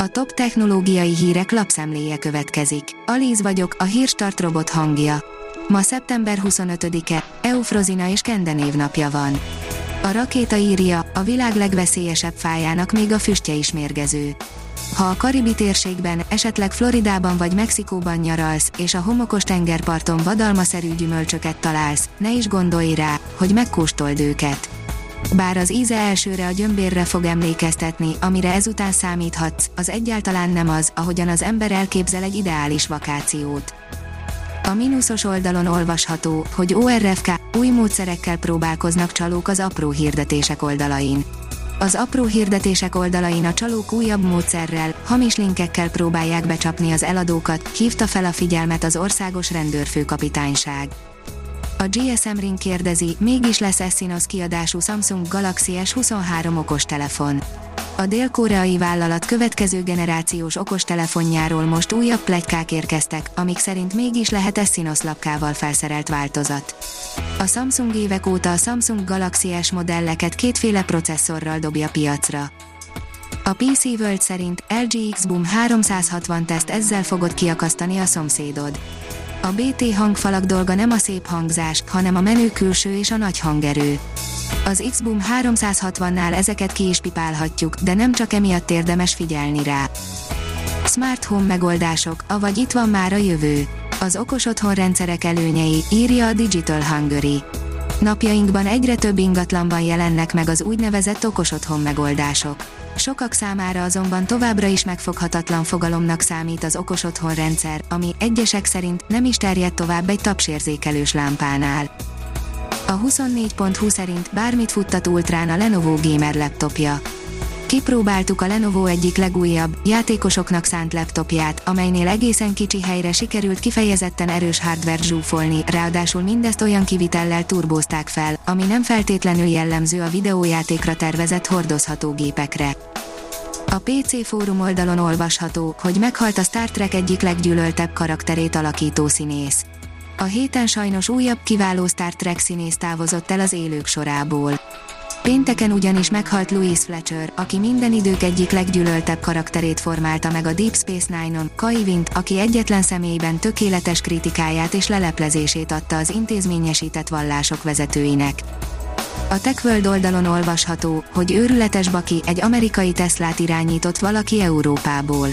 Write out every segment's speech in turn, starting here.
A top technológiai hírek lapszemléje következik. Alíz vagyok, a hírstart robot hangja. Ma szeptember 25-e, Eufrozina és Kende névnapja van. A rakéta írja, a világ legveszélyesebb fájának még a füstje is mérgező. Ha a Karibi térségben, esetleg Floridában vagy Mexikóban nyaralsz, és a homokos tengerparton vadalmaszerű gyümölcsöket találsz, ne is gondolj rá, hogy megkóstold őket. Bár az íze elsőre a gyömbérre fog emlékeztetni, amire ezután számíthatsz, az egyáltalán nem az, ahogyan az ember elképzel egy ideális vakációt. A mínuszos oldalon olvasható, hogy ORFK új módszerekkel próbálkoznak csalók az apró hirdetések oldalain. Az apró hirdetések oldalain a csalók újabb módszerrel, hamis linkekkel próbálják becsapni az eladókat, hívta fel a figyelmet az országos rendőrfőkapitányság. A GSM Ring kérdezi, mégis lesz Exynos kiadású Samsung Galaxy S23 okostelefon. A dél-koreai vállalat következő generációs okostelefonjáról most újabb plegykák érkeztek, amik szerint mégis lehet Exynos lapkával felszerelt változat. A Samsung évek óta a Samsung Galaxy S modelleket kétféle processzorral dobja piacra. A PC World szerint LG X-Boom 360 teszt ezzel fogod kiakasztani a szomszédod. A BT hangfalak dolga nem a szép hangzás, hanem a menő külső és a nagy hangerő. Az X-Boom 360-nál ezeket ki is pipálhatjuk, de nem csak emiatt érdemes figyelni rá. Smart Home megoldások, avagy itt van már a jövő. Az okos otthonrendszerek előnyei, írja a Digital Hungary. Napjainkban egyre több ingatlanban jelennek meg az úgynevezett okos otthon megoldások. Sokak számára azonban továbbra is megfoghatatlan fogalomnak számít az okos otthonrendszer, ami egyesek szerint nem is terjed tovább egy tapsérzékelős lámpánál. A 24.20 szerint bármit futtat ultrán a Lenovo Gamer laptopja. Kipróbáltuk a Lenovo egyik legújabb, játékosoknak szánt laptopját, amelynél egészen kicsi helyre sikerült kifejezetten erős hardware zsúfolni, ráadásul mindezt olyan kivitellel turbózták fel, ami nem feltétlenül jellemző a videójátékra tervezett hordozható gépekre. A PC fórum oldalon olvasható, hogy meghalt a Star Trek egyik leggyűlöltebb karakterét alakító színész. A héten sajnos újabb kiváló Star Trek színész távozott el az élők sorából. Pénteken ugyanis meghalt Louis Fletcher, aki minden idők egyik leggyűlöltebb karakterét formálta meg a Deep Space Nine-on, Kai Vint, aki egyetlen személyben tökéletes kritikáját és leleplezését adta az intézményesített vallások vezetőinek. A TechWorld oldalon olvasható, hogy őrületes baki egy amerikai Teslát irányított valaki Európából.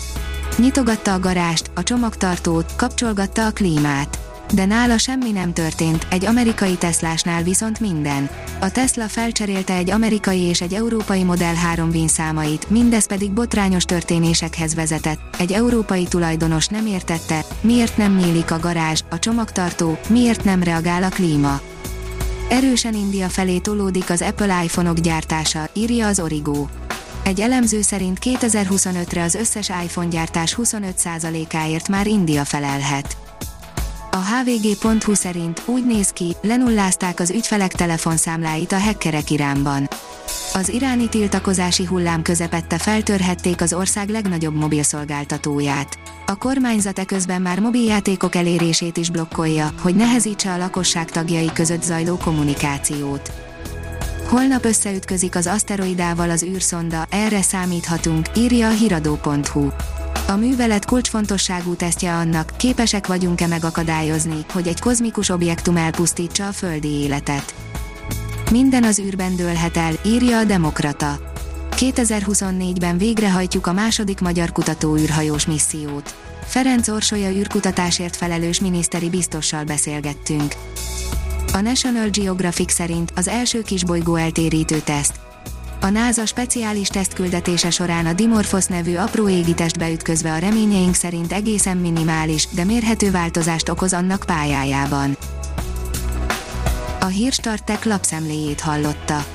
Nyitogatta a garást, a csomagtartót, kapcsolgatta a klímát de nála semmi nem történt, egy amerikai Teslásnál viszont minden. A Tesla felcserélte egy amerikai és egy európai Model 3 számait, mindez pedig botrányos történésekhez vezetett. Egy európai tulajdonos nem értette, miért nem nyílik a garázs, a csomagtartó, miért nem reagál a klíma. Erősen India felé tolódik az Apple iPhone-ok gyártása, írja az Origo. Egy elemző szerint 2025-re az összes iPhone gyártás 25%-áért már India felelhet. A hvg.hu szerint úgy néz ki, lenullázták az ügyfelek telefonszámláit a hackerek Iránban. Az iráni tiltakozási hullám közepette feltörhették az ország legnagyobb mobilszolgáltatóját. A kormányzat eközben már mobiljátékok elérését is blokkolja, hogy nehezítse a lakosság tagjai között zajló kommunikációt. Holnap összeütközik az aszteroidával az űrszonda, erre számíthatunk, írja a hiradó.hu. A művelet kulcsfontosságú tesztje annak, képesek vagyunk-e megakadályozni, hogy egy kozmikus objektum elpusztítsa a földi életet. Minden az űrben dőlhet el, írja a Demokrata. 2024-ben végrehajtjuk a második magyar kutató űrhajós missziót. Ferenc Orsolya űrkutatásért felelős miniszteri biztossal beszélgettünk. A National Geographic szerint az első kisbolygó eltérítő teszt, a NASA speciális tesztküldetése során a Dimorphos nevű apró égitest ütközve a reményeink szerint egészen minimális, de mérhető változást okoz annak pályájában. A Hírstartek lapszemléjét hallotta.